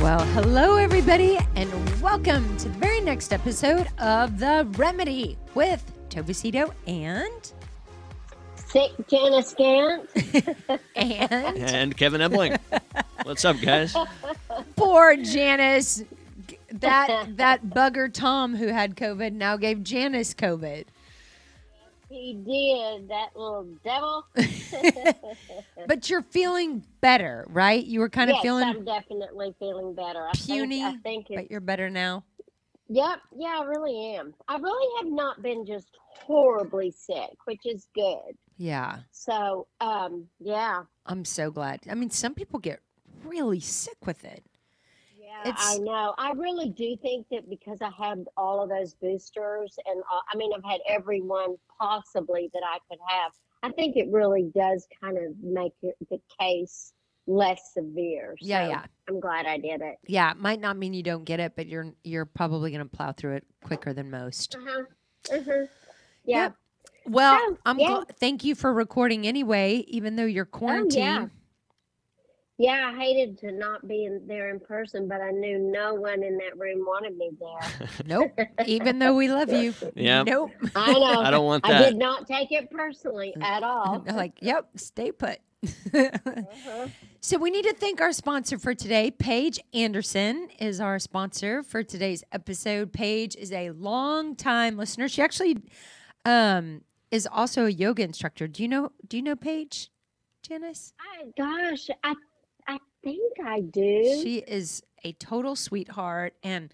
Well, hello, everybody, and welcome to the very next episode of The Remedy with Tova Sido and. Sick Janice Gant. And and Kevin Ebling. What's up, guys? poor Janice. That that bugger Tom who had COVID now gave Janice COVID. He did, that little devil. But you're feeling better, right? You were kind of yes, feeling I'm definitely feeling better. I puny, Think, I think but you're better now. Yep, yeah, I really am. I really have not been just horribly sick, which is good. Yeah, So, um, yeah. I'm so glad. I mean, some people get really sick with it. Yeah, It's- I know. I really do think that because I had all of those boosters, and uh, I mean, I've had every one possibly that I could have. I think it really does kind of make it, the case less severe. Yeah, So yeah. I'm glad I did it. Yeah, it might not mean you don't get it, but you're you're probably going to plow through it quicker than most. Uh-huh. Uh-huh. Yeah. Yep. Well, Oh, I'm yeah. gl- thank you for recording anyway, even though you're quarantined. Yeah, I hated to not be in there in person, but I knew no one in that room wanted me there. Nope. even though we love you. Yeah. Nope. I know. I don't want that. I did not take it personally at all. Like, yep, stay put. Uh-huh. so we need to thank our sponsor for today. Paige Anderson is our sponsor for today's episode. Paige is a long time listener. She actually um, is also a yoga instructor. Do you know? Do you know Paige, Janice? I, gosh, I I think I do. She is a total sweetheart and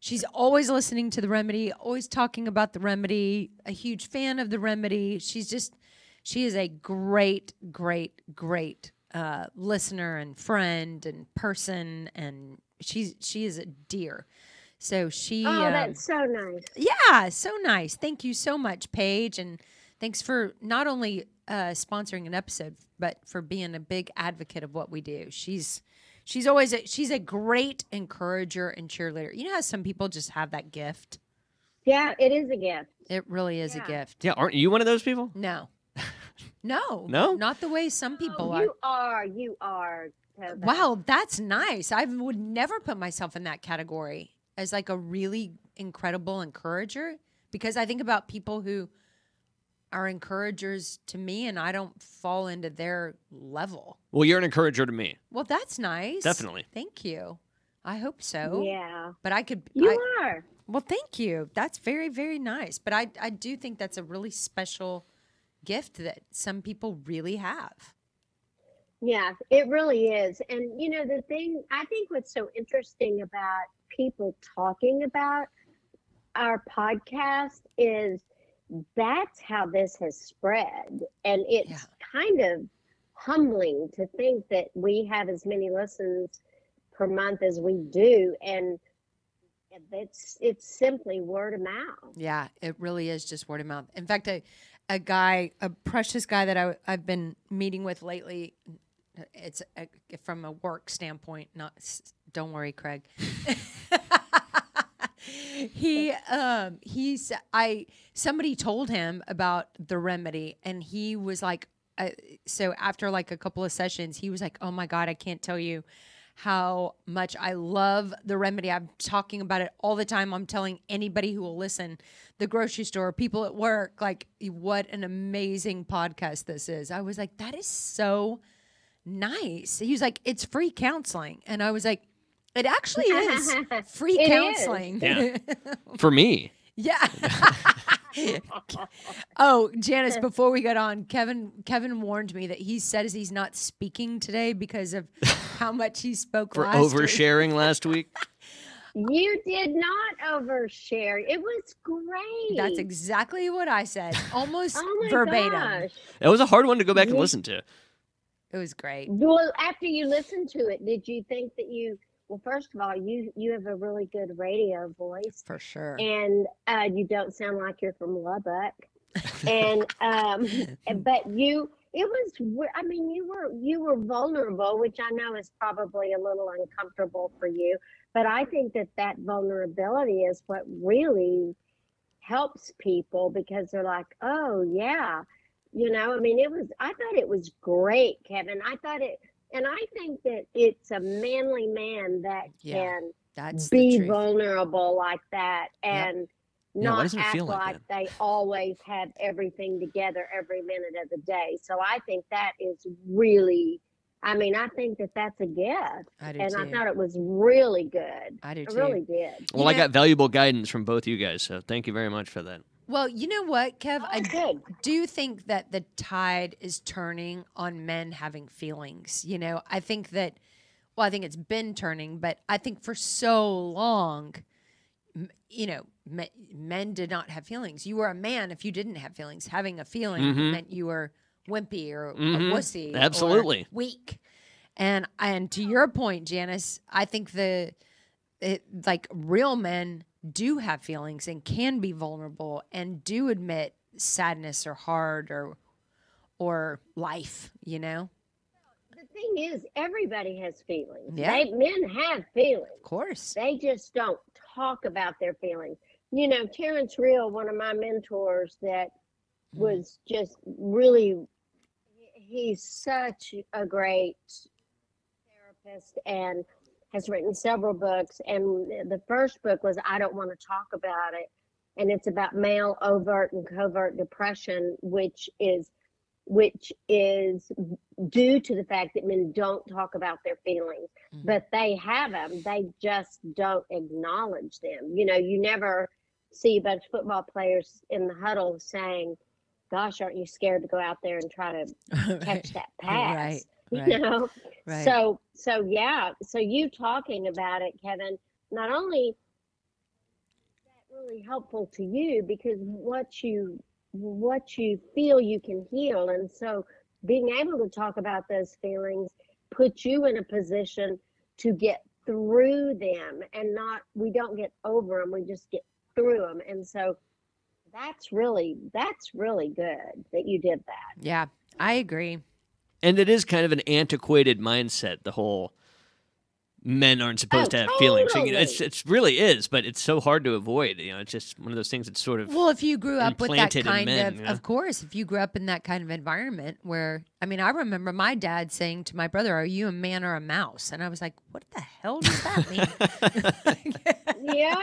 she's always listening to the remedy, always talking about the remedy, a huge fan of the remedy. She's just she is a great, great, great uh, listener and friend and person and she's she is a dear. So she oh, um, that's so nice. yeah, so nice. Thank you so much, Paige, and thanks for not only uh, sponsoring an episode, but for being a big advocate of what we do. She's she's always a, she's a great encourager and cheerleader. You know how some people just have that gift. Yeah, it is a gift. It really is Yeah. a gift. Yeah, aren't you one of those people? No, no, No? not the way some people Oh, are. you are. You are. Wow, that's nice. I would never put myself in that category as like a really incredible encourager because I think about people who are encouragers to me and I don't fall into their level. Well, you're an encourager to me. Well, that's nice. Definitely. Thank you. I hope so. Yeah, But I could you I, are. Well, thank you. That's very very nice. But I I do think that's a really special gift that some people really have. Yeah, it really is. And you know, the thing I think what's so interesting about people talking about our podcast is that's how this has spread. And it's Yeah. kind of humbling to think that we have as many listens per month as we do and it's it's simply word of mouth. Yeah, it really is just word of mouth. In fact, a, a guy, a precious guy that I, I've been meeting with lately, it's a, from a work standpoint. Not, don't worry, Craig. he, um, he's, I, somebody told him about the remedy, and he was like, uh, so after like a couple of sessions, he was like, "Oh my god, I can't tell you." how much I love the remedy. I'm talking about it all the time. I'm telling anybody who will listen, the grocery store, people at work, like what an amazing podcast this is. I was like, that is so nice. He was like, it's free counseling. And I was like, it actually is free It is. counseling. Yeah. For me. Yeah. oh, Janice, before we get on, Kevin Kevin warned me that he says he's not speaking today because of how much he spoke For last week. oversharing last week. You did not overshare. It was great. That's exactly what I said. Almost oh my verbatim. gosh. That was a hard one to go back and listen to. It was great. Well, after you listened to it, did you think that you well, first of all, you you have a really good radio voice, For sure. and uh, you don't sound like you're from Lubbock. and um, but you, it was. I mean, you were you were vulnerable, which I know is probably a little uncomfortable for you. But I think that that vulnerability is what really helps people because they're like, oh yeah, you know. I mean, it was. I thought it was great, Kevin. I thought it. And I think that it's a manly man that Yeah. can That's be vulnerable like that and Yeah, why not doesn't act feel like like they always have everything together every minute of the day. So I think that is really, I mean, I think that that's a gift. I do And too. I thought it was really good. I do I too. really did. Well, You I got valuable guidance from both you guys, so thank you very much for that. Well, you know what, Kev? Oh, I good. do think that the tide is turning on men having feelings. You know, I think that, well, I think it's been turning, but I think for so long, m- you know, me, men did not have feelings. You were a man if you didn't have feelings. Having a feeling Mhm. meant you were wimpy or Mhm. a wussy, or Absolutely. weak. And and to your point, Janice, I think the it, like real men do have feelings and can be vulnerable and do admit sadness or hard or or life, you know? The thing is, everybody has feelings. Yeah. They, men have feelings. Of course. They just don't talk about their feelings. You know, Terrence Real, one of my mentors that Mm. was just really he's such a great therapist and has written several books and the first book was I don't want to talk about it and it's about male overt and covert depression which is which is due to the fact that men don't talk about their feelings Mhm. but they have them they just don't acknowledge them you know you never see a bunch of football players in the huddle saying gosh aren't you scared to go out there and try to catch that pass Right. You know Right. so so yeah so you talking about it kevin not only is that really helpful to you because what you what you feel you can heal and so being able to talk about those feelings puts you in a position to get through them and not we don't get over them we just get through them and so that's really that's really good that you did that yeah, I agree. And it is kind of an antiquated mindset, the whole men aren't supposed Oh, to have feelings. So, you know, it's it's really is, but it's so hard to avoid. You know, it's just one of those things that's sort of Well, if you grew up with that in kind men, of, you know? of course, if you grew up in that kind of environment where, I mean, I remember my dad saying to my brother, "Are you a man or a mouse?" And I was like, "What the hell does that mean?" yeah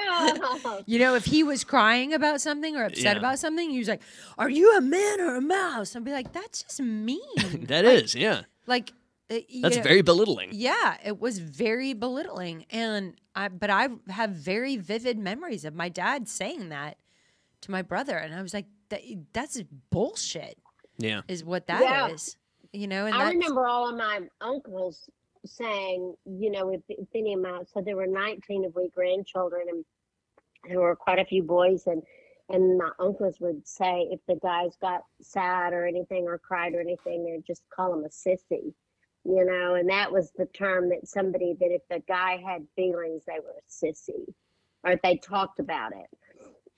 you know, if he was crying about something or upset Yeah. about something, he was like, "Are you a man or a mouse?" I'd be like, "That's just mean." that is, yeah. like, uh, That's know, very belittling. Yeah, it was very belittling, and I. But I have very vivid memories of my dad saying that to my brother, and I was like, that, "That's bullshit." Yeah. Is what that is, Yeah. you know. And I remember all of my uncles saying, you know, if, if any of my, so there were 19 of we grandchildren and there were quite a few boys and, and my uncles would say if the guys got sad or anything or cried or anything, they'd just call them a sissy, you know, and that was the term that somebody, that if the guy had feelings, they were a sissy or they talked about it.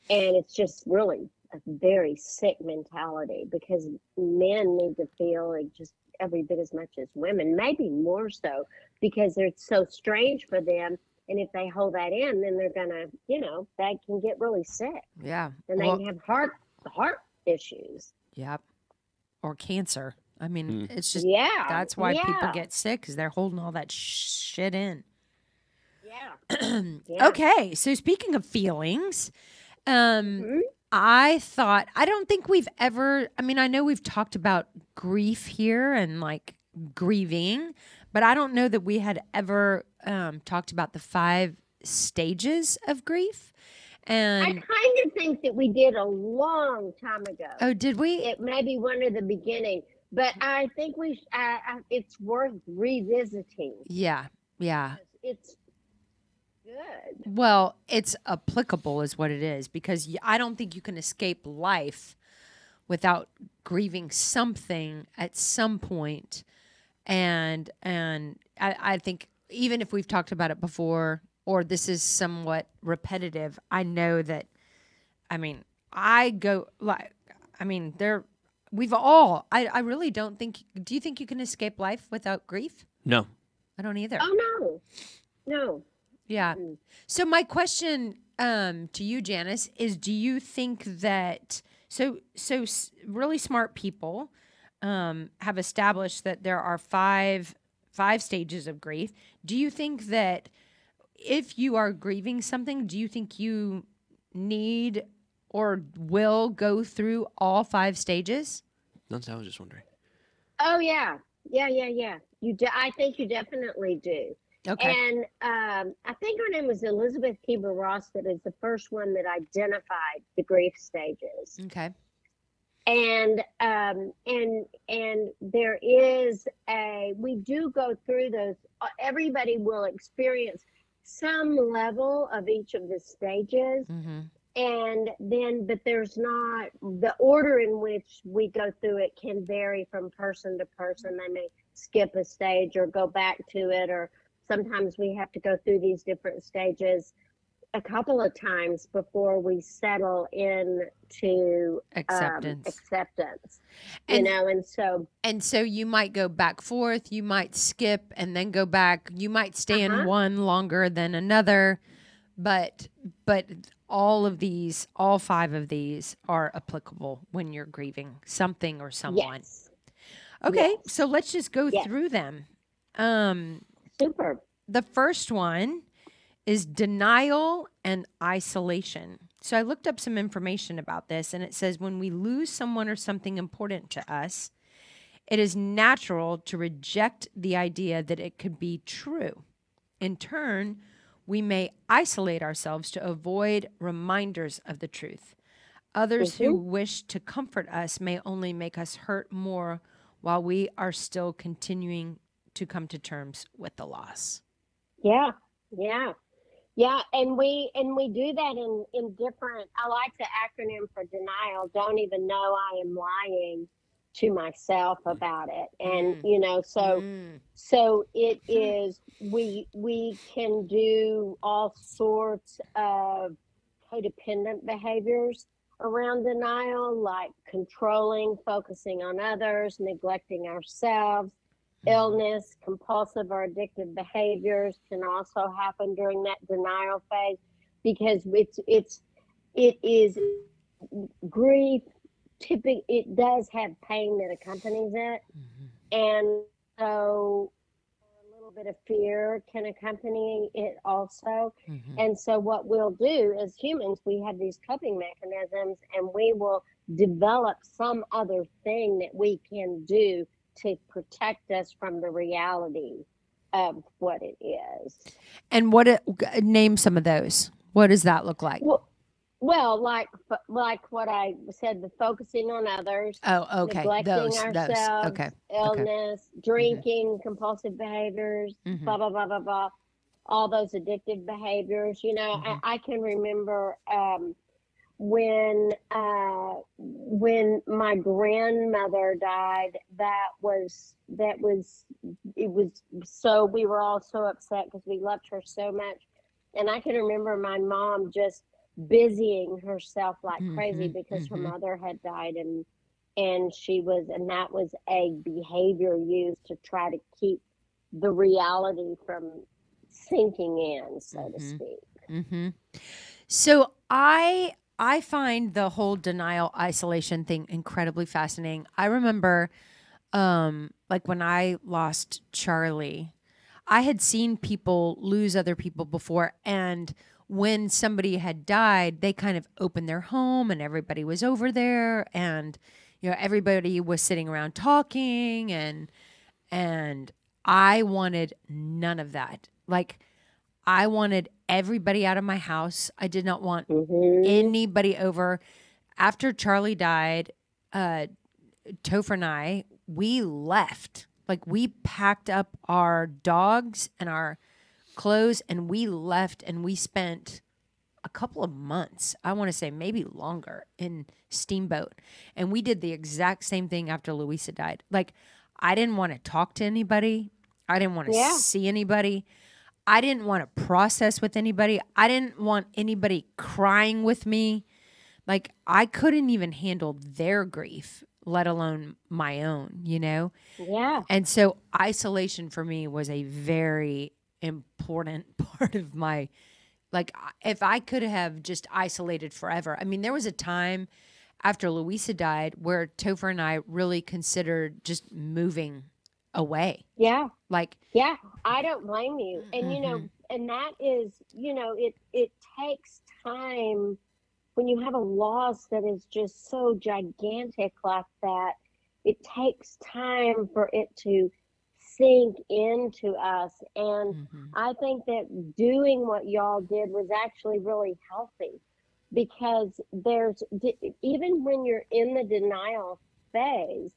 And it's just really a very sick mentality because men need to feel like just every bit as much as women, maybe more so because it's so strange for them. And if they hold that in, then they're gonna, you know, they can get really sick yeah, and they well, can have heart heart issues. Yep, or cancer. I mean, Mm. it's just yeah, that's why people get sick because they're holding all that shit in. Yeah. Yeah. Okay, so speaking of feelings, um, Mhm. I thought I don't think we've ever. I mean, I know we've talked about grief here and like grieving, but I don't know that we had ever um, talked about the five stages of grief. And I kind of think that we did a long time ago. oh, did we? It may be one of the beginning, but I think we. sh- I, I, it's worth revisiting. yeah, yeah. It's good. Well, it's applicable, is what it is, because I don't think you can escape life without grieving something at some point, and and I, I think even if we've talked about it before or this is somewhat repetitive, I know that I mean, I go like I mean, there we've all I, I really don't think do you think you can escape life without grief? No. I don't either. Oh no, no. Yeah. So my question um, to you, Janice, is: Do you think that so so s- really smart people um, have established that there are five five stages of grief? Do you think that if you are grieving something, do you think you need or will go through all five stages? That's I was just wondering. Oh yeah, yeah, yeah, yeah. You, de- I think you definitely do. Okay. And um, I think her name was Elizabeth Keeber Ross. That is the first one that identified the grief stages. okay. and um and and there is a we do go through those uh, everybody will experience some level of each of the stages Mm-hmm. And then but there's not the order in which we go through it can vary from person to person they may skip a stage or go back to it or sometimes we have to go through these different stages a couple of times before we settle in to Acceptance. um, acceptance And- you know and so And so you might go back forth, you might skip and then go back. You might stay in Uh-huh. one longer than another, but but all of these, all five of these are applicable when you're grieving something or someone. yes Okay, yes. so let's just go Yes. through them. Um super the first one is denial and isolation. So I looked up some information about this, and it says when we lose someone or something important to us, it is natural to reject the idea that it could be true. In turn, we may isolate ourselves to avoid reminders of the truth. Others who mm-hmm. wish to comfort us may only make us hurt more while we are still continuing to come to terms with the loss. Yeah, yeah, yeah, and we and we do that in in different. I like the acronym for denial. Don't even know I am lying to myself mm. about it, and mm. you know, so Mm. so it is. We we can do all sorts of codependent behaviors around denial, like controlling, focusing on others, neglecting ourselves mm-hmm. illness, compulsive or addictive behaviors can also happen during that denial phase because it's it's it is grief typically it does have pain that accompanies it and so a little bit of fear can accompany it also Mhm. and so, what we'll do as humans, we have these coping mechanisms, and we will develop some other thing that we can do to protect us from the reality of what it is. And what it, name some of those? What does that look like? Well, well, like like what I said, the focusing on others, Oh, okay. neglecting Those, those. ourselves, Okay. illness, drinking, compulsive behaviors, Mhm. blah blah blah blah blah all those addictive behaviors you know Mhm. I, I can remember um when uh when my grandmother died that was that was it was so we were all so upset because we loved her so much and i can remember my mom just busying herself like crazy Mhm, because her mhm. mother had died and and she was and that was a behavior used to try to keep the reality from sinking in so to Mhm. speak Mm-hmm. So I I find the whole denial isolation thing incredibly fascinating. I remember, um, like when I lost Charlie, I had seen people lose other people before, and when somebody had died, they kind of opened their home, and everybody was over there, and you know everybody was sitting around talking, and and I wanted none of that. Like I wanted everybody out of my house. I did not want Mhm. anybody over. After Charlie died, uh, Topher and I, we left. Like we packed up our dogs and our clothes and we left and we spent a couple of months, I want to say maybe longer, in Steamboat. And we did the exact same thing after Louisa died. Like I didn't want to talk to anybody. I didn't want to Yeah. see anybody. I didn't want to process with anybody. I didn't want anybody crying with me. Like I couldn't even handle their grief, let alone my own, you know? Yeah. And so isolation for me was a very important part of my like if I could have just isolated forever. I mean, there was a time after Louisa died where Topher and I really considered just moving away. Yeah. Like Yeah. I don't blame you. And you know, mm-hmm. and that is, you know, it it takes time when you have a loss that is just so gigantic like that. It takes time for it to sink into us and mhm. I think that doing what y'all did was actually really healthy because there's even when you're in the denial phase,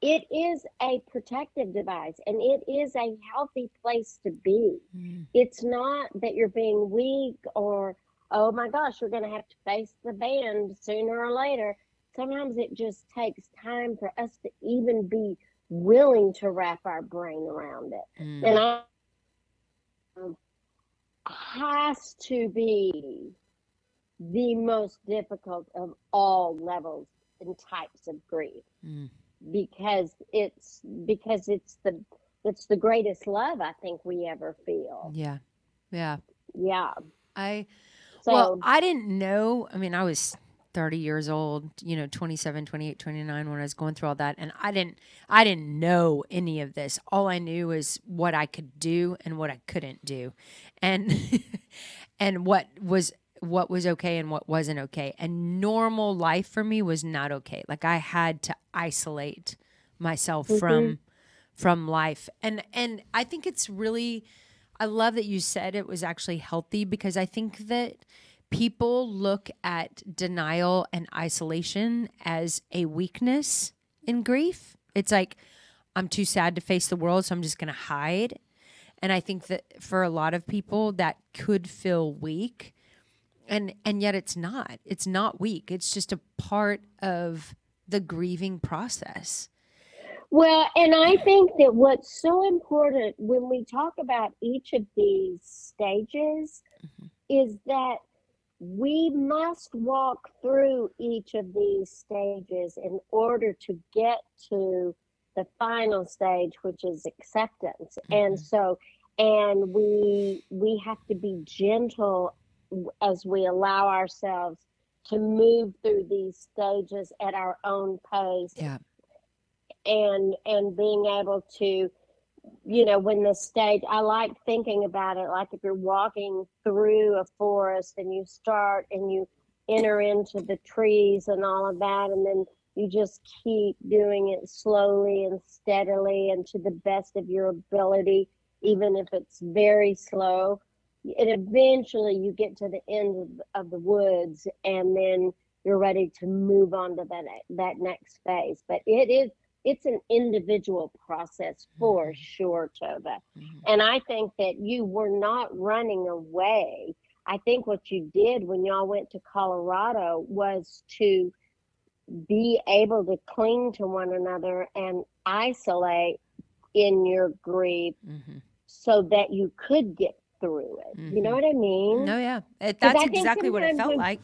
it is a protective device and it is a healthy place to be. Mm. It's not that you're being weak or, oh my gosh, you're going to have to face the band sooner or later. Sometimes it just takes time for us to even be willing to wrap our brain around it Mm. and I um, has to be the most difficult of all levels and types of grief Mm. because it's because it's the it's the greatest love I think we ever feel. Yeah. Yeah. Yeah. I So well, I didn't know. I mean, I was 30 years old, you know, 27, 28, 29 when I was going through all that and I didn't I didn't know any of this. All I knew was what I could do and what I couldn't do. And and what was what was okay and what wasn't okay. And normal life for me was not okay. Like I had to isolate myself Mhm. from from life. And and I think it's really I love that you said it was actually healthy because I think that people look at denial and isolation as a weakness in grief. It's like, I'm too sad to face the world, so I'm just going to hide. And I think that for a lot of people, that could feel weak. And, and yet it's not. It's not weak. It's just a part of the grieving process. Well, and I think that what's so important when we talk about each of these stages Mhm. is that we must walk through each of these stages in order to get to the final stage, which is acceptance. And Mhm. so, and we we have to be gentle as we allow ourselves to move through these stages at our own pace Yeah. and and being able to you know when the stage i like thinking about it like if you're walking through a forest and you start and you enter into the trees and all of that and then you just keep doing it slowly and steadily and to the best of your ability even if it's very slow and eventually you get to the end of, of the woods and then you're ready to move on to that that next phase. But it is it's an individual process for Mhm. sure, Tova. Mhm. And I think that you were not running away. I think what you did when y'all went to Colorado was to be able to cling to one another and isolate in your grief Mhm. so that you could get through it. You know Mhm. what I mean? No, yeah. It, that's exactly what it felt when- like.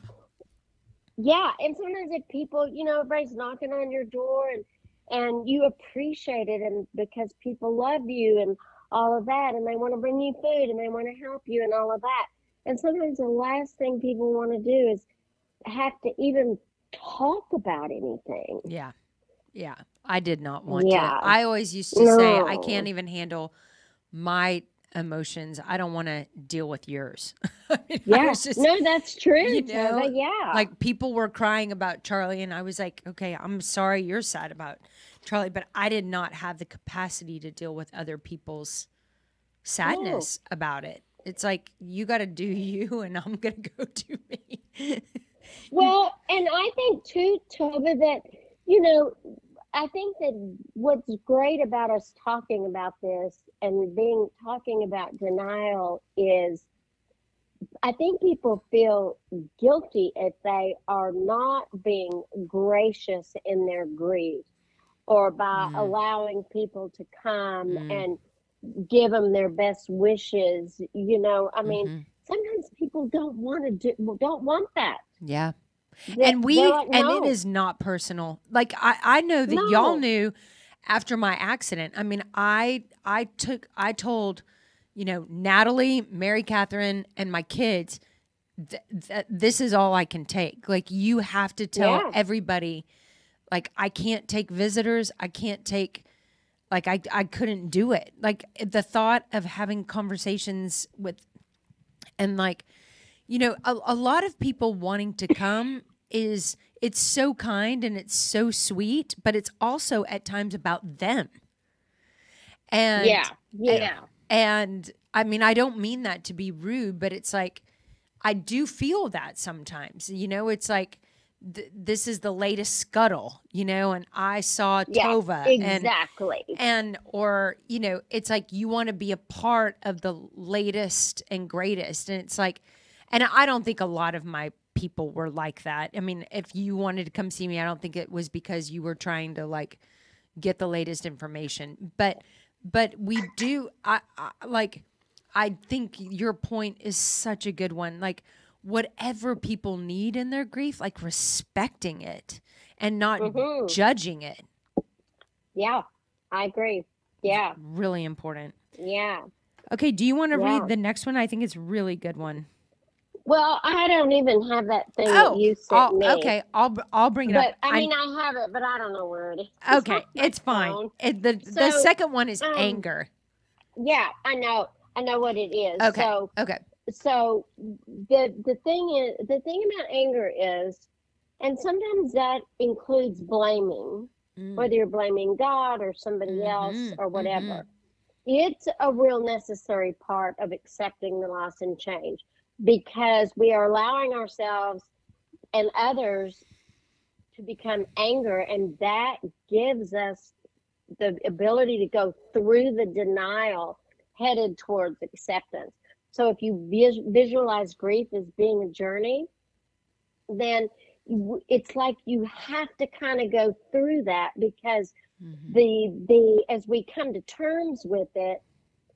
Yeah, and sometimes if people, you know, everybody's knocking on your door and and you appreciate it and because people love you and all of that and they want to bring you food and they want to help you and all of that. And sometimes the last thing people want to do is have to even talk about anything. Yeah. Yeah. I did not want Yeah. to. I always used to say, I can't even handle my emotions. I don't want to deal with yours. I mean, Yeah. just- no, that's true. you Tova. know, yeah. like people were crying about Charlie, and I was like, okay, I'm sorry you're sad about Charlie, but I did not have the capacity to deal with other people's sadness about it. It's like you got to do you, and I'm gonna go do me. Well, and I think too, Tova, that you know, I think that what's great about us talking about this and being talking about denial is I think people feel guilty if they are not being gracious in their grief or by Mm. allowing people to come Mm. and give them their best wishes. You know, I mean, Mhm. sometimes people don't want to do, don't want that. Yeah. They- and we like, and it is not personal. Like i i know that y'all knew after my accident. I mean i i took i told you know natalie mary catherine and my kids th- th- this is all i can take. Like you have to tell Yeah. everybody like i can't take visitors. I can't take like I, I couldn't do it. Like the thought of having conversations with and like you know a, a lot of people wanting to come is it's so kind and it's so sweet but it's also at times about them and yeah, yeah, and i mean i don't mean that to be rude but it's like i do feel that sometimes you know it's like th- this is the latest scuttle you know and i saw yeah, tova and exactly. and or you know it's like you want to be a part of the latest and greatest and it's like and i don't think a lot of my people were like that i mean if you wanted to come see me i don't think it was because you were trying to like get the latest information but but we do I, I like i think your point is such a good one like whatever people need in their grief like respecting it and not Mhm. judging it Yeah, I agree. Yeah, really important yeah. Okay, do you want to Yeah. read the next one? I think it's a really good one. Well, I don't even have that thing Oh, that you sent I'll- me. okay, I'll I'll bring it But up. I mean, I, have it, but I don't know where it is. okay, it's fine. It, the the second one is um, anger. Yeah, I know. I know what it is. Okay. So, Okay. so the the thing is, the thing about anger is, and sometimes that includes blaming, Mm, whether you're blaming God or somebody else Mhm, or whatever. It's a real necessary part of accepting the loss and change because we are allowing ourselves and others to become anger, and that gives us the ability to go through the denial headed towards acceptance. So if you vis- visualize grief as being a journey, then it's like you have to kind of go through that because mhm. the the as we come to terms with it,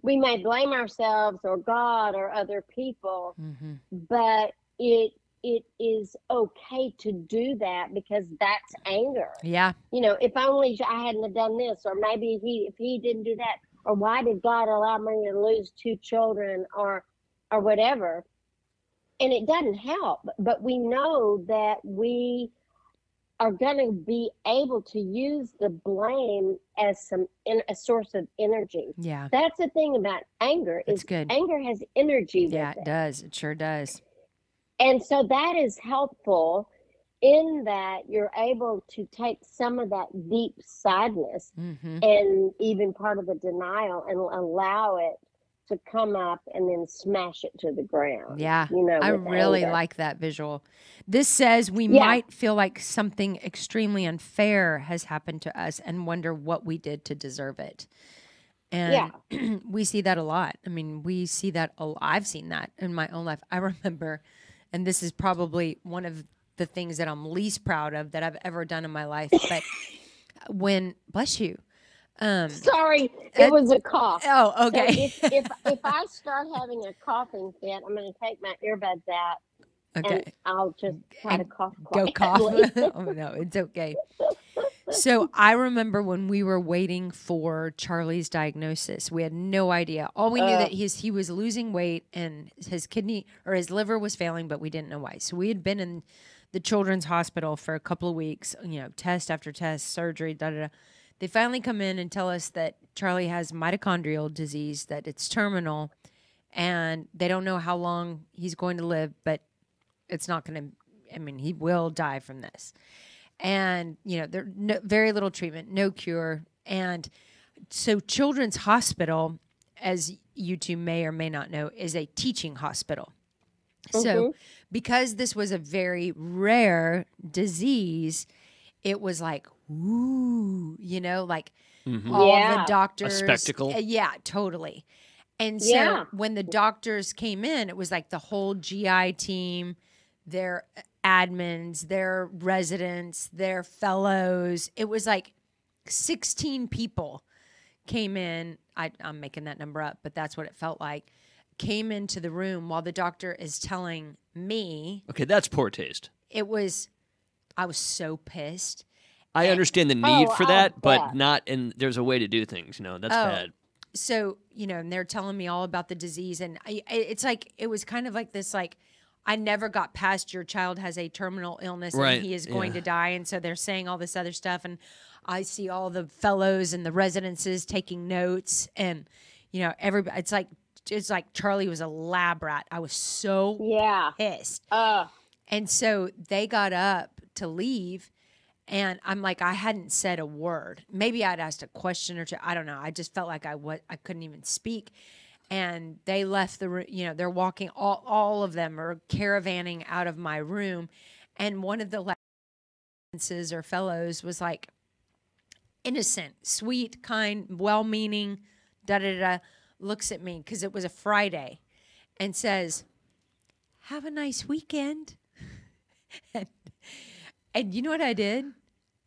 we may blame ourselves or God or other people, Mhm. but it it is okay to do that because that's anger Yeah. you know, if only I hadn't have done this, or maybe he, if he didn't do that, or why did God allow me to lose two children, or, or whatever. And it doesn't help, but we know that we are going to be able to use the blame as some in, a source of energy. Yeah. That's the thing about anger It's good. anger has energy. with Yeah, it. it does. It sure does. And so that is helpful in that you're able to take some of that deep sadness hmm and even part of the denial and allow it to come up and then smash it to the ground. Yeah. You know, I really anger. like that visual. This says we Yeah. might feel like something extremely unfair has happened to us and wonder what we did to deserve it. And we see that a lot. I mean, we see that. A, I've seen that in my own life. I remember, and this is probably one of the things that I'm least proud of that I've ever done in my life. But when, bless you. Um, Sorry, Uh, it was a cough. oh, So okay. if, if if I start having a coughing fit, I'm going to take my earbuds out okay. and I'll just try to cough. go cough. oh no, it's okay. So I remember when we were waiting for Charlie's diagnosis, we had no idea. All we knew Uh. that he's he was losing weight and his kidney or his liver was failing, but we didn't know why. So we had been in the children's hospital for a couple of weeks, you know, test after test, surgery, da da da. They finally come in and tell us that Charlie has mitochondrial disease, that it's terminal, and they don't know how long he's going to live, but it's not going to. I mean, he will die from this, and you know, there's no, very little treatment, no cure, and so Children's Hospital, as you two may or may not know, is a teaching hospital. So, mm-hmm. because this was a very rare disease, it was like, ooh, you know, like all Yeah. the doctors. spectacle. Uh, yeah, totally. And so Yeah. when the doctors came in, it was like the whole GI team, their admins, their residents, their fellows. It was like 16 people came in. I, I'm making that number up, but that's what it felt like. Came into the room while the doctor is telling me Okay, that's poor taste. it was. I was so pissed. I understand the need Oh, for I'll that, but bet. not and there's a way to do things, you know. That's Oh. bad. so you know, and they're telling me all about the disease, and I, I- it's like it was kind of like this, like I never got past your child has a terminal illness Right, and he is going yeah. to die, and so they're saying all this other stuff, and I see all the fellows and the residences taking notes, and you know, everybody. It's like it's like Charlie was a lab rat. I was so Yeah. pissed. Uh, And so they got up to leave. And I'm like, I hadn't said a word. Maybe I'd asked a question or two. I don't know. I just felt like I was, I couldn't even speak. And they left the room. You know, they're walking. All all of them are caravanning out of my room. And one of the licenses or fellows was like, innocent, sweet, kind, well-meaning, da da da. Looks at me because it was a Friday, and says, "Have a nice weekend." and, and you know what I did?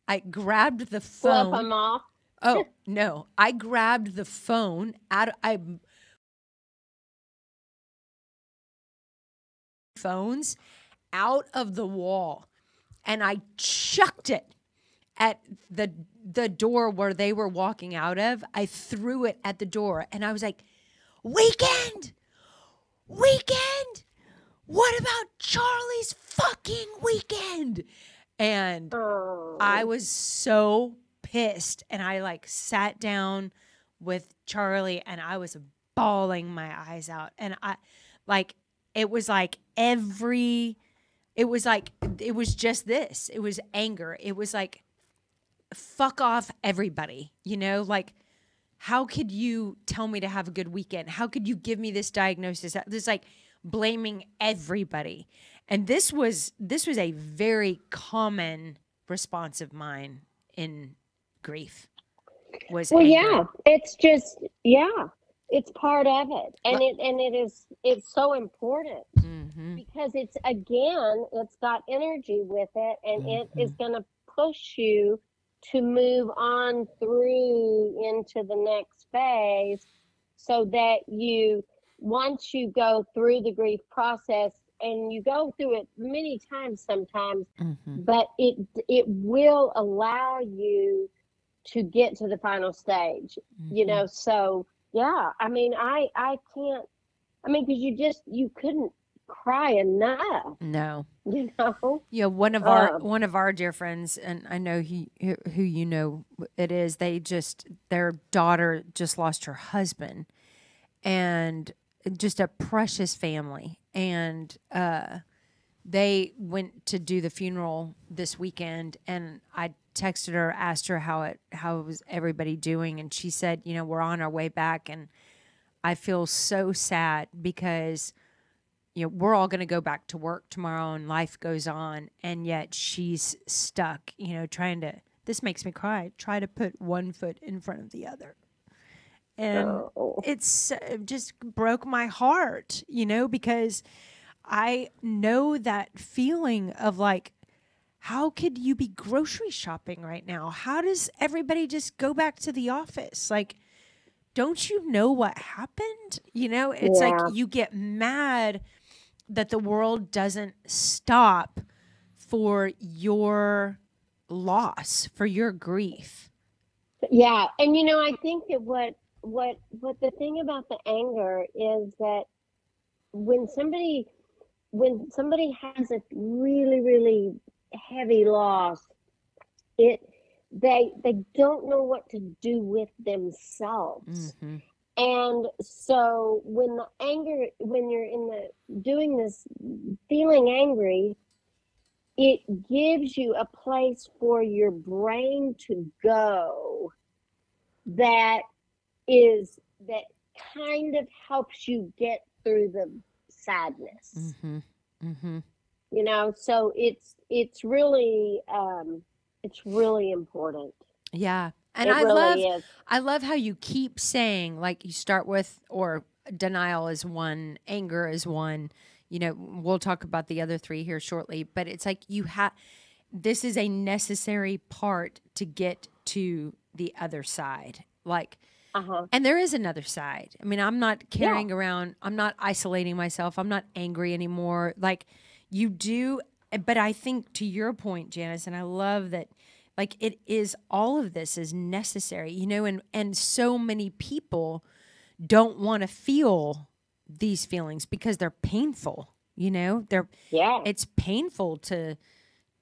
I grabbed the phone. flip them off. Oh no! I grabbed the phone out. I phones out of the wall, and I chucked it at the the door where they were walking out of. I threw it at the door, and I was like, "Weekend, weekend. What about Charlie's fucking weekend?" And Oh. I was so pissed and I like sat down with Charlie and I was bawling my eyes out and I like it was like every it was like it was just this. It was anger. It was like fuck off everybody you know? Like how could you tell me to have a good weekend? How could you give me this diagnosis? This like blaming everybody and this was this was a very common response of mine in grief was Well, anger. yeah, it's just yeah, it's part of it, and it and it is it's so important Mhm. because it's again, it's got energy with it, and it is going to push you to move on through into the next phase, so that you once you go through the grief process and you go through it many times sometimes Mhm. but it it will allow you to get to the final stage you Mhm. know so yeah i mean i i can't i mean because you just you couldn't cry enough no you know Yeah, one of our Um, one of our dear friends, and I know he who who you know it is. They just their daughter just lost her husband, and just a precious family. And uh, they went to do the funeral this weekend, and I texted her, asked her how it how was everybody doing, and she said, you know, we're on our way back, and I feel so sad because you know, we're all going to go back to work tomorrow and life goes on. And yet she's stuck, you know, trying to, this makes me cry, try to put one foot in front of the other. And Oh. it's uh, just broke my heart, you know, because I know that feeling of like, how could you be grocery shopping right now? How does everybody just go back to the office? Like, don't you know what happened? You know, it's Yeah. like you get mad that the world doesn't stop for your loss, for your grief. yeah and you know i think that what what what the thing about the anger is that when somebody when somebody has a really really heavy loss it they they don't know what to do with themselves Mm-hmm. and so when the anger when you're in the doing this feeling angry it gives you a place for your brain to go that is that kind of helps you get through the sadness Mm-hmm. Mm-hmm. you know so it's it's really um it's really important Yeah. And it I really love is I love how you keep saying like you start with or denial is one, anger is one. You know, we'll talk about the other three here shortly, but it's like you have this is a necessary part to get to the other side. Like Uh-huh. And there is another side. I mean, I'm not carrying around, I'm not isolating myself. I'm not angry anymore. Like you do, but I think to your point, Janice, and I love that like it is all of this is necessary, you know, and and so many people don't want to feel these feelings because they're painful, you know? They're Yeah. it's painful to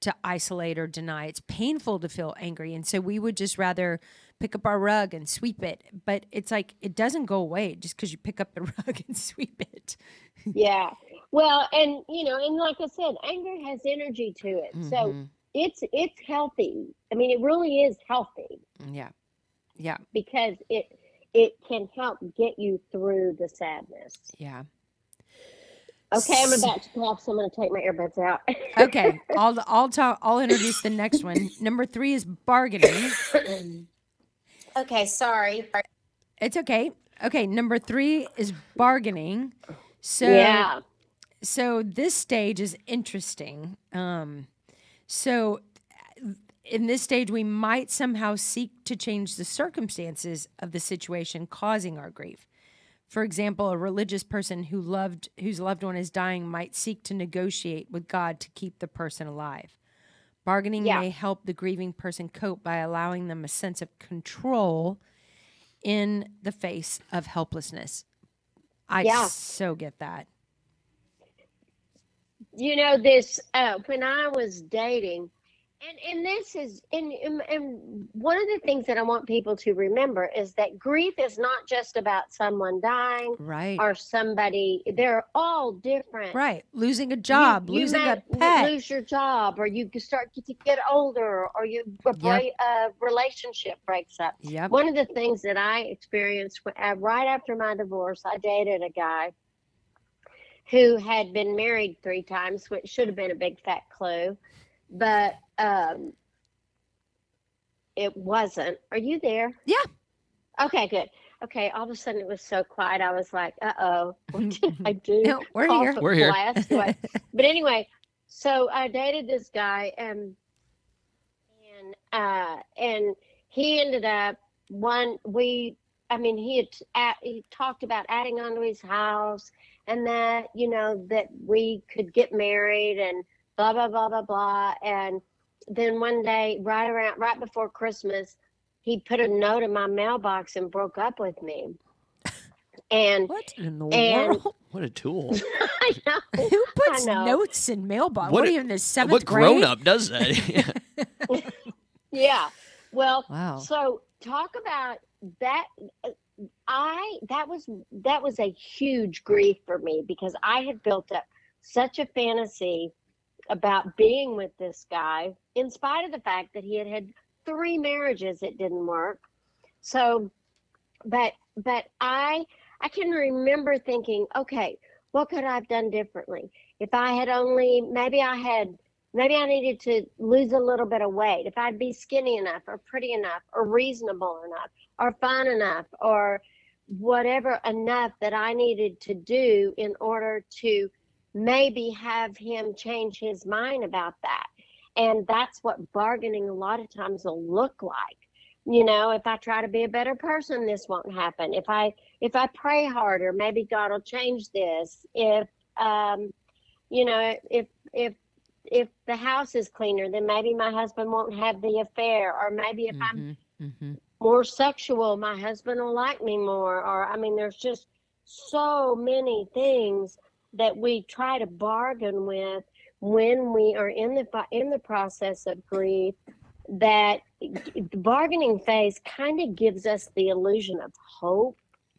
to isolate or deny. It's painful to feel angry. And so we would just rather pick up our rug and sweep it. But it's like it doesn't go away just because you pick up the rug and sweep it. yeah. Well, and you know, and like I said, anger has energy to it. So Mhm. it's it's healthy. I mean, it really is healthy yeah. Yeah. because it it can help get you through the sadness. Yeah. Okay, I'm about to cough, so I'm going to take my earbuds out. Okay. I'll I'll talk I'll introduce the next one. Number three is bargaining. Okay, sorry. It's okay. Okay. Number three is bargaining. So yeah. so this stage is interesting. Um, so in this stage, we might somehow seek to change the circumstances of the situation causing our grief. For example, a religious person who loved whose loved one is dying might seek to negotiate with God to keep the person alive. Bargaining Yeah. may help the grieving person cope by allowing them a sense of control in the face of helplessness. I Yeah. so get that. you know this uh when i was dating and and this is and, and and one of the things that i want people to remember is that grief is not just about someone dying Right. or somebody they're all different Right. Losing a job, you losing a pet. lose your job or you start to get older or you a Yep. uh, relationship breaks up Yep. one of the things that I experienced uh, right after my divorce, I dated a guy who had been married three times, which should have been a big fat clue, but um, it wasn't. Are you there? Yeah. Okay, good. Okay, all of a sudden it was so quiet. I was like, "Uh oh, what did I do?" No, we're Cough here. We're here. blast. What- but anyway, so I dated this guy, and and uh, and he ended up one. We, I mean, he had at, he talked about adding on to his house, and that you know that we could get married, and blah blah blah blah blah. And then one day, right around right before Christmas, he put a note in my mailbox and broke up with me. And What in the And- world? What a tool. I know. Who puts know. notes in mailbox? What What, a- are you in the seventh what grade? grown up does that? Yeah. Yeah. Well, Wow. so talk about that. uh, I that was that was a huge grief for me because I had built up such a fantasy about being with this guy, in spite of the fact that he had had three marriages that didn't work. So, but but I I can remember thinking, okay, what could I have done differently? If I had only maybe I had maybe I needed to lose a little bit of weight. If I'd be skinny enough or pretty enough or reasonable enough or fun enough or whatever enough that I needed to do in order to maybe have him change his mind about that. And that's what bargaining a lot of times will look like. You know, if I try to be a better person, this won't happen. If I if I pray harder, maybe God will change this. If um, you know, if if if the house is cleaner, then maybe my husband won't have the affair, or maybe if I'm Mhm, mhm. more sexual, my husband will like me more. Or I mean, there's just so many things that we try to bargain with when we are in the in the process of grief. That the bargaining phase kind of gives us the illusion of hope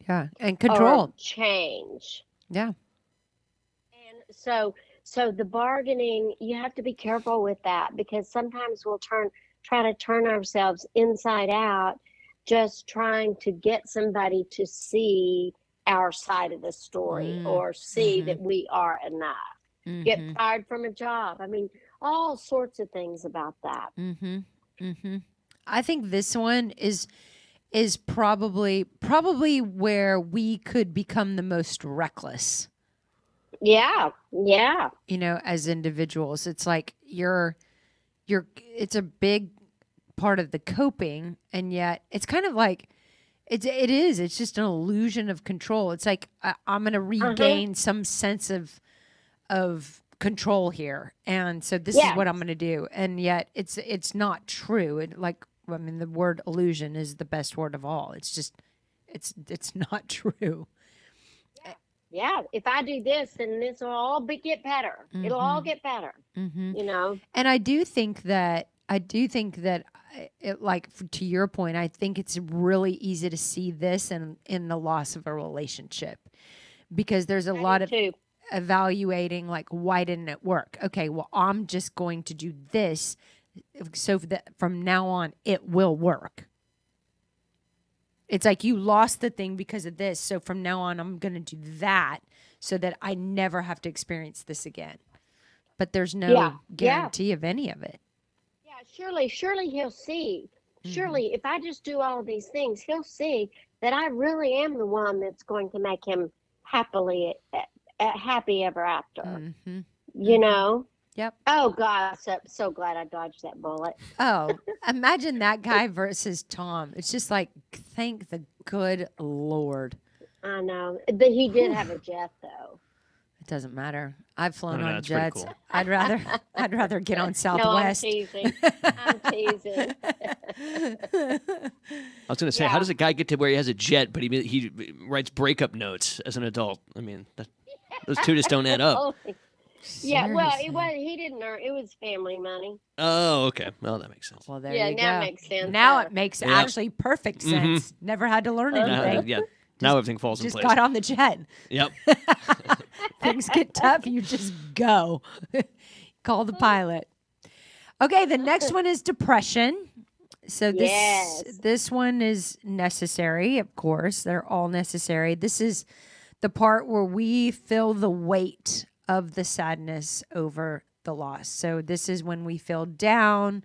Yeah. And control. change. Yeah. And so so the bargaining, you have to be careful with that because sometimes we'll turn try to turn ourselves inside out just trying to get somebody to see our side of the story Mm, or see mhm. that we are enough. Get Mhm, fired from a job. I mean, all sorts of things about that. mhm, mhm. I think this one is is probably probably where we could become the most reckless. Yeah. Yeah. you know as individuals it's like you're you're it's a big part of the coping and yet it's kind of like It it is. It's just an illusion of control. It's like I, I'm going to Uh-huh. regain some sense of of control here, and so this Yeah. is what I'm going to do. And yet, it's it's not true. It like I mean, the word illusion is the best word of all. It's just it's it's not true. Yeah, yeah. if I do this, then this will all be get better. It'll all Mhm. get better. Mm-hmm. You know. And I do think that I do think that it, like to your point, I think it's really easy to see this in in the loss of a relationship because there's a I lot of too. evaluating like why didn't it work? Okay, well I'm just going to do this so that from now on it will work. It's like you lost the thing because of this, so from now on I'm going to do that so that I never have to experience this again. But there's no Yeah, yeah. guarantee of any of it. Surely, surely he'll see. Mm-hmm. Surely, if I just do all these things, he'll see that I really am the one that's going to make him happily uh, uh, happy ever after. hmm You know. Yep. Oh God, so, so glad I dodged that bullet. Oh, imagine that guy versus Tom. It's just like, thank the good Lord. I know, but he did have a jet though. It doesn't matter. I've flown know, on it's jets. cool. I'd rather I'd rather get on Southwest. No, I'm teasing. I'm teasing. I was going to say, how does a guy get to where he has a jet, but he he writes breakup notes as an adult? I mean, that, those two just don't add up. Holy- yeah, well, it was. He didn't earn. It was family money. Oh, okay. Well, that makes sense. Well, there yeah, you now go. it makes sense. now uh, it makes Yeah. actually perfect Mhm. sense. Never had to learn Uh-huh. Anything. yeah. Now everything falls in just place. got on the jet. Yep. Things get tough, you just go. Call the pilot. Okay, the next one is depression. So this Yes. this one is necessary, of course. They're all necessary. This is the part where we feel the weight of the sadness over the loss. So this is when we feel down,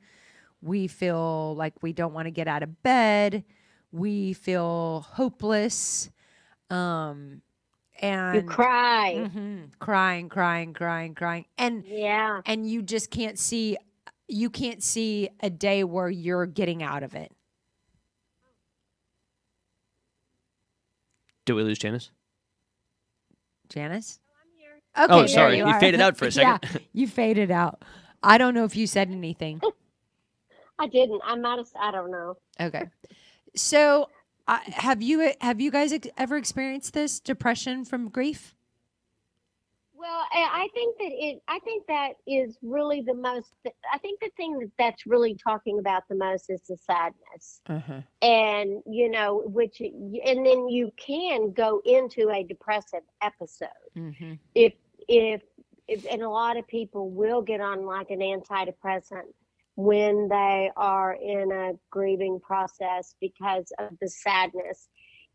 we feel like we don't want to get out of bed, we feel hopeless. Um and You cry. Mhm. crying crying crying crying and Yeah. and you just can't see you can't see a day where you're getting out of it Did we lose Janice? janice I'm okay Oh, sorry. you, You faded out for a second. yeah second. you faded out i don't know if you said anything I didn't. I might have. I don't know. okay so uh, have you have you guys ex- ever experienced this depression from grief Well, I I think that it. I think that is really the most. I think the thing that that's really talking about the most is the sadness, uh-huh. and you know, which, and then you can go into a depressive episode mm-hmm. if if if, and a lot of people will get on like an antidepressant when they are in a grieving process because of the sadness.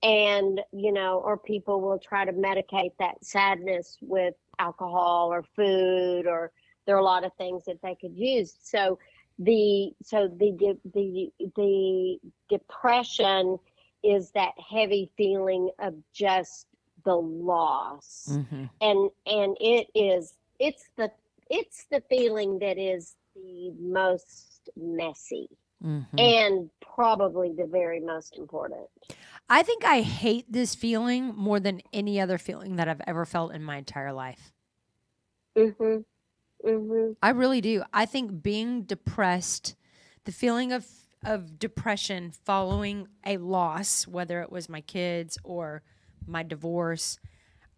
And you know or people will try to medicate that sadness with alcohol or food or there are a lot of things that they could use. So the so the the the depression is that heavy feeling of just the loss. Mm-hmm. and and it is it's the it's the feeling that is the most messy Mm-hmm. and probably the very most important I think I hate this feeling more than any other feeling that I've ever felt in my entire life. mhm mhm I really do. I think being depressed, the feeling of of depression following a loss, whether it was my kids or my divorce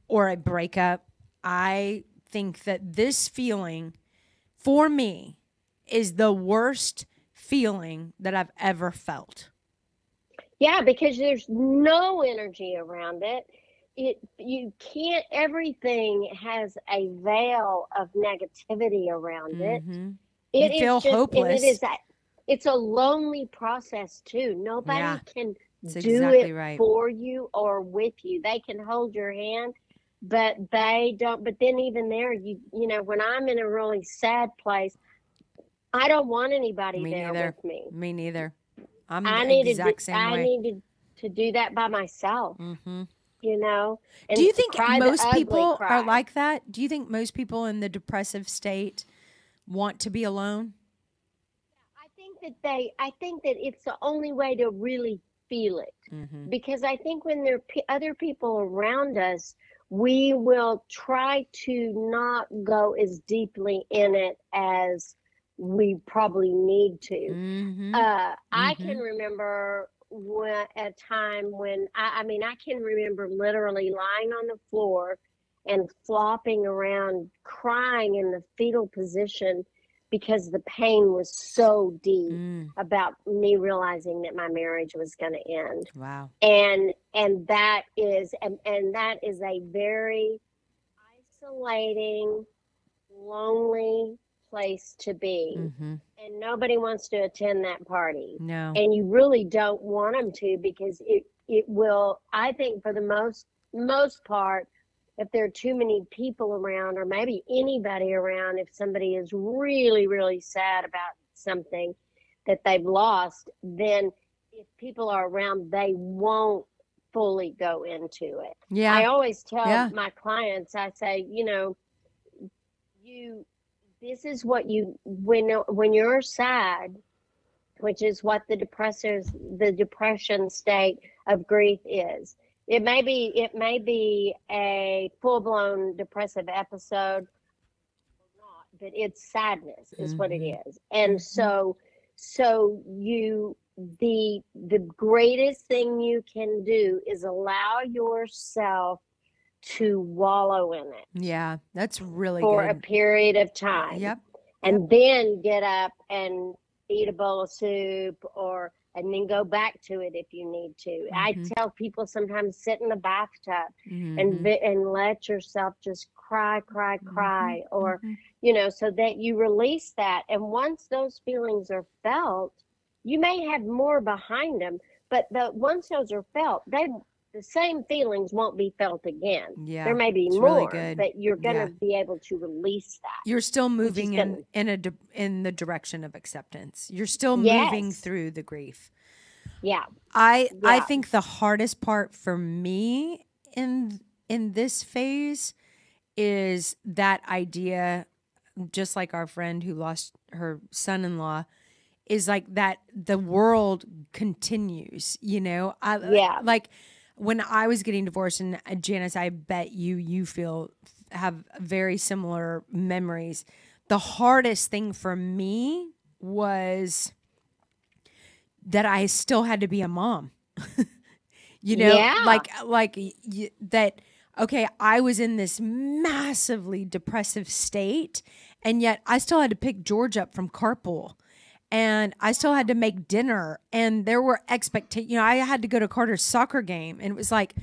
or a breakup, I think that this feeling for me is the worst feeling that I've ever felt. yeah because there's no energy around it it you can't everything has a veil of negativity around it Mhm. It You is feel just, hopeless. it is that it's a lonely process too nobody Yeah, can do exactly it right. for you or with you. They can hold your hand, but they don't. But then even there, you you know, when I'm in a really sad place, I don't want anybody Me there neither. with me. Me neither. I'm I the needed exact to, same I way. needed to do that by myself. hmm You know. Do you think most people cry. are like that? Do you think most people in the depressive state want to be alone? I think that they. I think that it's the only way to really feel it Mm-hmm. because I think when there are p- other people around us, we will try to not go as deeply in it as we probably need to. Mm-hmm. Uh, I can remember when, a time when I, I mean, I can remember literally lying on the floor and flopping around, crying in the fetal position because the pain was so deep Mm. about me realizing that my marriage was going to end Wow. and and that is and, and that is a very isolating lonely place to be Mm-hmm. and nobody wants to attend that party No. and you really don't want them to because it it will i think for the most most part if there are too many people around or maybe anybody around if somebody is really really sad about something that they've lost then if people are around they won't fully go into it yeah. I always tell Yeah. my clients, I say, you know, you this is what you when when you're sad, which is what the depressors the depression state of grief is. It may be it may be a full blown depressive episode or not, but it's sadness is what it Mhm. is. And Mhm. so so you the the greatest thing you can do is allow yourself to wallow in it yeah. That's really for a period of time Yep. and then get up and eat a bowl of soup or and then go back to it if you need to i Mhm. tell people sometimes sit in the bathtub Mhm. and and let yourself just cry cry cry or Mhm. you know, so that you release that. And once those feelings are felt, you may have more behind them, but the once those are felt, they the same feelings won't be felt again. yeah. there may be really more, good. but you're going to Yeah. be able to release that. You're still moving in gonna- in a in the direction of acceptance. You're still moving through the grief. Yeah. I I think the hardest part for me in in this phase is that idea just like our friend who lost her son-in-law is like that the world continues, you know? I Yeah. like when I was getting divorced and uh, Janice I bet you you feel have very similar memories. The hardest thing for me was that I still had to be a mom. you know, Yeah. like like y- y- that okay, I was in this massively depressive state and yet I still had to pick George up from carpool and I still had to make dinner and there were expectations, you know, I had to go to Carter's soccer game and it was like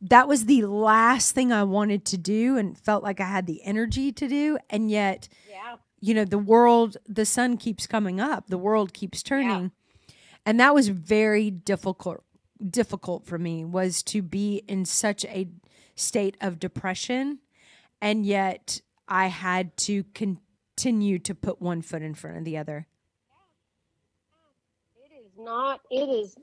that was the last thing I wanted to do and felt like I had the energy to do and yet Yeah. you know the world the sun keeps coming up the world keeps turning. And that was very difficult difficult for me was to be in such a state of depression and yet i had to continue to put one foot in front of the other not it is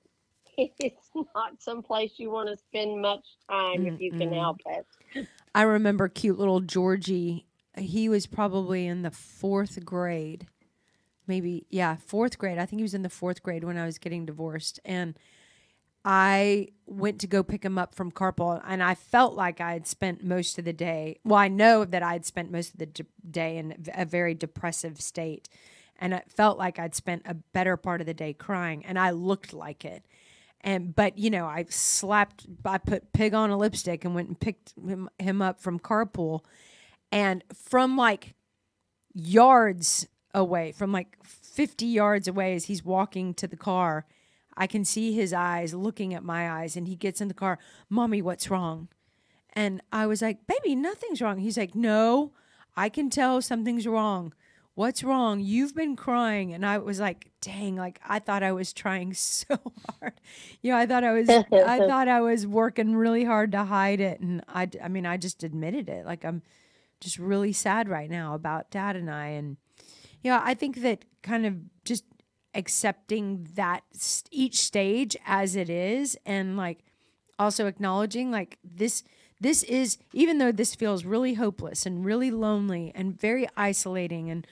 it's not someplace you want to spend much time if you can help it. i remember cute little georgie he was probably in the fourth grade maybe yeah fourth grade i think he was in the fourth grade when i was getting divorced and i went to go pick him up from carpool and i felt like i had spent most of the day well i know that i had spent most of the de- day in a very depressive state and it felt like i'd spent a better part of the day crying and i looked like it. And but you know i slapped i put pig on a lipstick and went and picked him, him up from carpool. And from like yards away from like 50 yards away as he's walking to the car i can see his eyes looking at my eyes and he gets in the car mommy what's wrong? And i was like baby nothing's wrong. He's like no i can tell something's wrong what's wrong? You've been crying. And i was like dang like i thought i was trying so hard. You know i thought i was i thought i was working really hard to hide it. And I, I mean i just admitted it. Like i'm just really sad right now about dad and I. And, you know, I think that kind of just accepting that s- each stage as it is and like also acknowledging like this this is even though this feels really hopeless and really lonely and very isolating and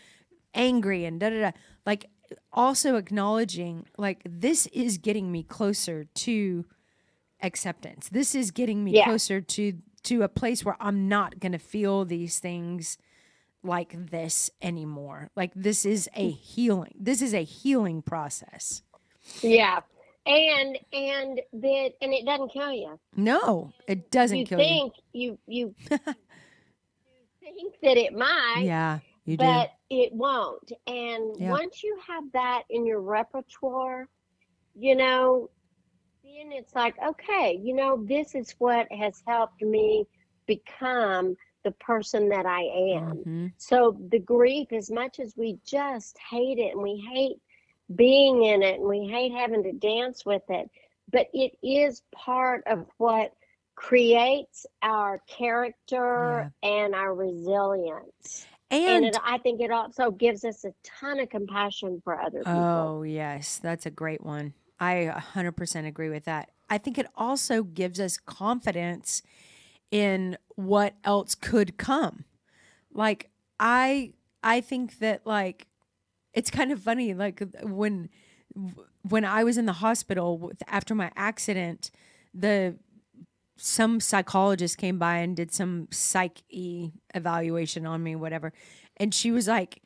angry and da da da like also acknowledging like this is getting me closer to acceptance. This is getting me Yeah. closer to to a place where I'm not going to feel these things like this anymore. Like this is a healing. This is a healing process. Yeah. And and that and it doesn't kill you. No, it doesn't you kill think you you, you think that it might. Yeah, you do. but it won't. And Yeah. once you have that in your repertoire, you know, then it's like, okay, you know, this is what has helped me become the person that I am. Mhm. So the grief, as much as we just hate it and we hate being in it and we hate having to dance with it, but it is part of what creates our character and our resilience. And, And it, I think it also gives us a ton of compassion for other people. Oh, yes. That's a great one. I 100% agree with that. I think it also gives us confidence in what else could come. Like I I think that like it's kind of funny like when when I was in the hospital with, after my accident, the some psychologist came by and did some psych evaluation on me, whatever. And she was like,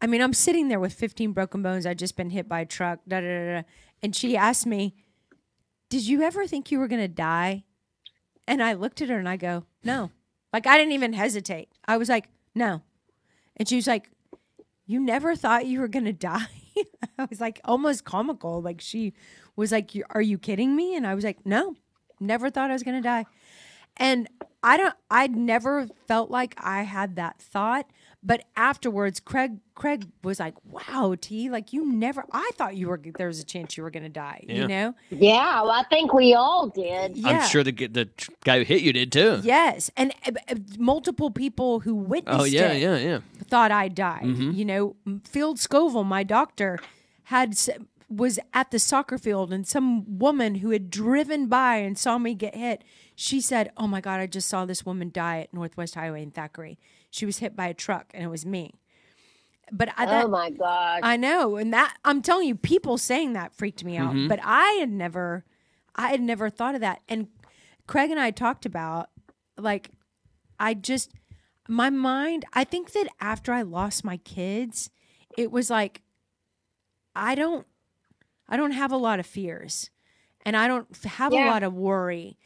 I mean, I'm sitting there with 15 broken bones. I'd just been hit by a truck, da da da. da. And she asked me, Did you ever think you were to die? And I looked at her and I go, No. Like, I didn't even hesitate. I was like, No. And she was like, You never thought you were to die? I was like, almost comical. Like, she was like, Are you kidding me? And I was like, No, never thought I was going to die. And I don't I'd never felt like I had that thought, but afterwards Craig Craig was like, "Wow, T, like you never I thought you were there was a chance you were going to die, Yeah. you know?" Yeah, well, I think we all did. Yeah. I'm sure the the guy who hit you did too. Yes, and uh, multiple people who witnessed Oh yeah, it yeah, yeah. thought I died. Mhm. You know, Field Scoville, my doctor, had s- was at the soccer field, and some woman who had driven by and saw me get hit. She said, "Oh my God, I just saw this woman die at Northwest Highway in Thackeray. She was hit by a truck, and it was me." But I, that, oh my God. I know, and that I'm telling you, people saying that freaked me out. Mhm. But I had never, I had never thought of that. And Craig and I talked about, like, I just, my mind. I think that after I lost my kids, it was like, I don't, I don't have a lot of fears, and I don't have a lot of worry,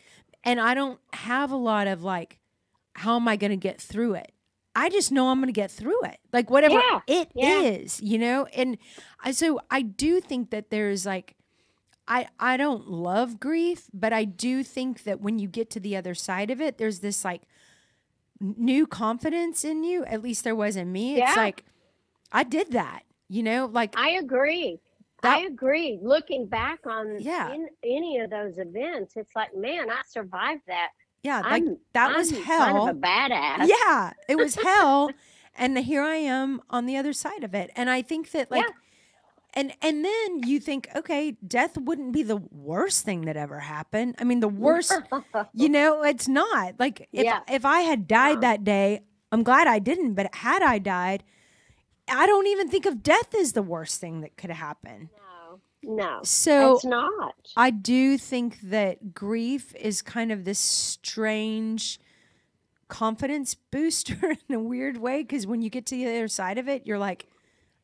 and I don't have a lot of like, how am I going to get through it? I just know I'm going to get through it. Like whatever Yeah, it is, yeah. you know? And I so I do think that there's like I I don't love grief, but I do think that when you get to the other side of it, there's this like new confidence in you. At least there was in me. It's like I did that, you know? Like I agree. That- I agree. Looking back on Yeah. any of those events, it's like, man, I survived that. yeah, like I'm, that was I'm hell. Kind of a badass. Yeah, it was hell, and here I am on the other side of it. And I think that like, Yeah. and and then you think, okay, death wouldn't be the worst thing that ever happened. I mean, the worst, you know, it's not. Like if Yeah. if I had died No. that day, I'm glad I didn't. But had I died, I don't even think of death as the worst thing that could happen. No, no, So it's not. I do think that grief is kind of this strange confidence booster in a weird way because when you get to the other side of it, you're like,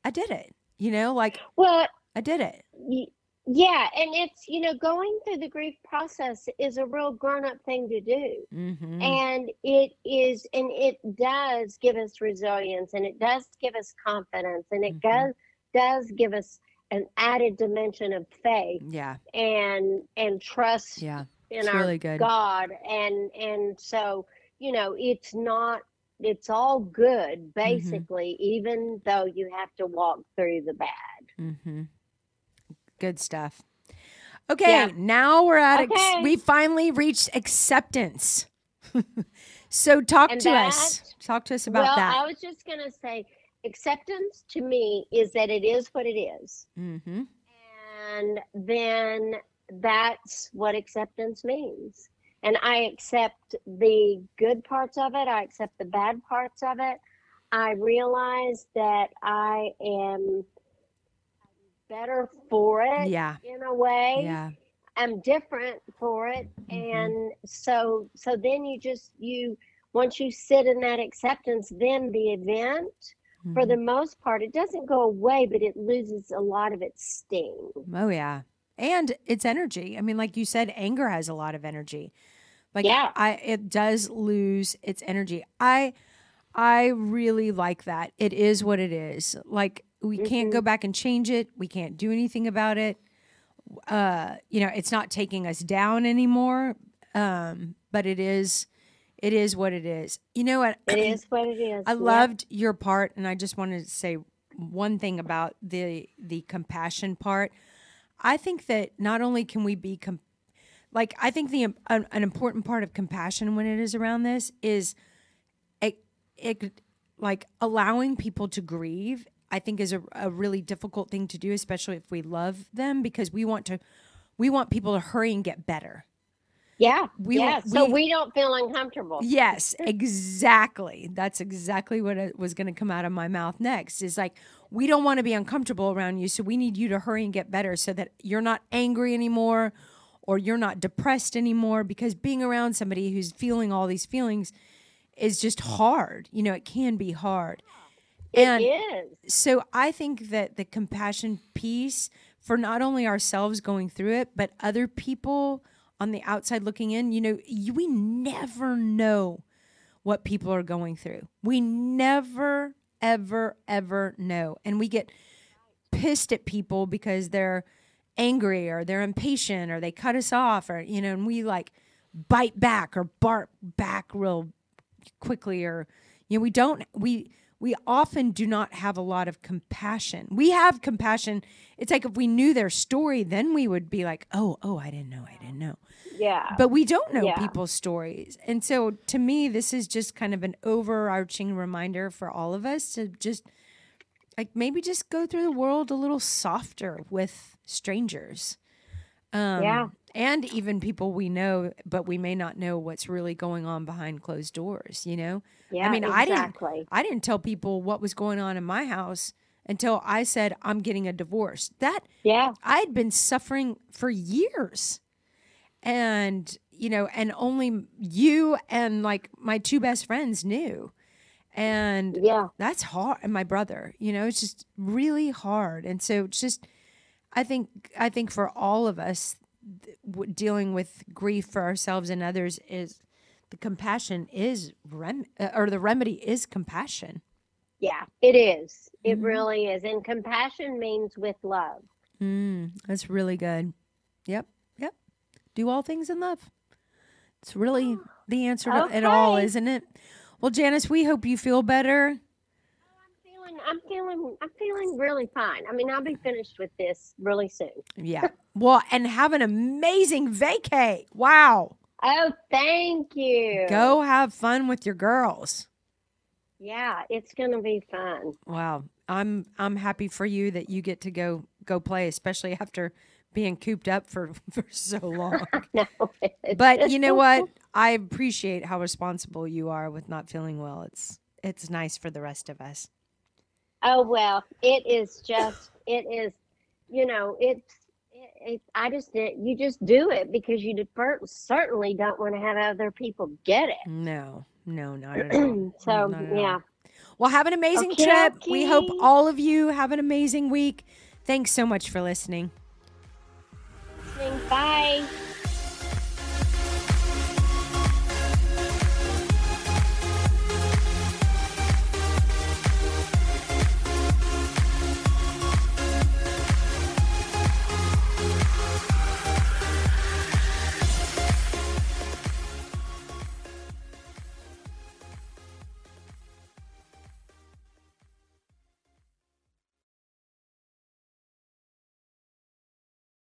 I did it. You know, like Well, I did it. y- yeah, and it's you know going through the grief process is a real grown-up thing to do. Mm-hmm. and it is and it does give us resilience and it does give us confidence and it Mhm. does does give us an added dimension of faith yeah. and and trust Yeah. in It's our really good. god and and so you know it's not it's all Mm-hmm. good basically even though you have to walk through the bad Mm-hmm. Good stuff. Okay, Yeah. now we're at ex- we finally reached acceptance. so talk And to us. Talk to us about well that. i was just going to say acceptance to me is that it is what it is mm-hmm. and then that's what acceptance means and i accept the good parts of it i accept the bad parts of it i realize that i am better for it Yeah. in a way. Yeah. I'm different for it. Mhm. And so so then you just you once you sit in that acceptance, then the event for Mhm. the most part it doesn't go away, but it loses a lot of its sting. Oh yeah. And it's energy. I mean, like you said, anger has a lot of energy. Like Yeah. I it does lose its energy. I I really like that. It is what it is. Like we can't go back and change it. We can't do anything about it. Uh, you know, it's not taking us down anymore. Um, but it is it is what it is. You know what? It is what it is. I Yep. loved your part, and I just wanted to say one thing about the the compassion part. I think that not only can we be com- like I think the an, an important part of compassion when it is around this is it, it like allowing people to grieve. I think is a, a really difficult thing to do, especially if we love them, because we want to we want people to hurry and get better. Yeah. We yeah. so we- we don't feel uncomfortable. Yes, exactly. That's exactly what it was going to come out of my mouth next. Is like we don't want to be uncomfortable around you, so we need you to hurry and get better so that you're not angry anymore or you're not depressed anymore because being around somebody who's feeling all these feelings is just hard. You know, it can be hard. And it is. so I think that the compassion piece for not only ourselves going through it, but other people on the outside looking in, you know, you, we never know what people are going through. We never, ever, ever know. And we get pissed at people because they're angry or they're impatient or they cut us off or, you know, and we like bite back or bark back real quickly or, you know, we don't, we, we often do not have a lot of compassion. We have compassion. It's like if we knew their story, then we would be like, oh, oh, I didn't know, I didn't know. Yeah. But we don't know Yeah. people's stories. And so to me, this is just kind of an overarching reminder for all of us to just like maybe just go through the world a little softer with strangers. Um, Yeah. And even people we know, but we may not know what's really going on behind closed doors, you know? yeah. mean, I didn't- I didn't tell people what was going on in my house until I said I'm getting a divorce. That Yeah. I'd been suffering for years. And, you know, and only you and like my two best friends knew. And Yeah. that's hard. And my brother, you know, it's just really hard. And so it's just, I think, I think for all of us dealing with grief for ourselves and others is the compassion is rem uh, or the remedy is compassion. Yeah. It is. It Mhm. really is. And compassion means with love. Mm, that's really good. Yep. Yep. Do all things in love. It's really the answer to it all, isn't it? Well, Janice, we hope you feel better. Feeling, I'm feeling, I'm feeling really fine. I mean, I'll be finished with this really soon. Yeah. well, and have an amazing vacay. Wow. Oh, thank you. Go have fun with your girls. Yeah, it's gonna be fun. Wow. I'm I'm happy for you that you get to go go play, especially after being cooped up for for so long. No, but you know what? I appreciate how responsible you are with not feeling well. It's it's nice for the rest of us. Oh well, it is just it is, you know, it's. It, it, I just did. You just do it because you defer, certainly don't want to have other people get it. No, no, not at all. so Not at all. yeah, Well, have an amazing Okay, trip. We hope all of you have an amazing week. Thanks so much for listening. bye.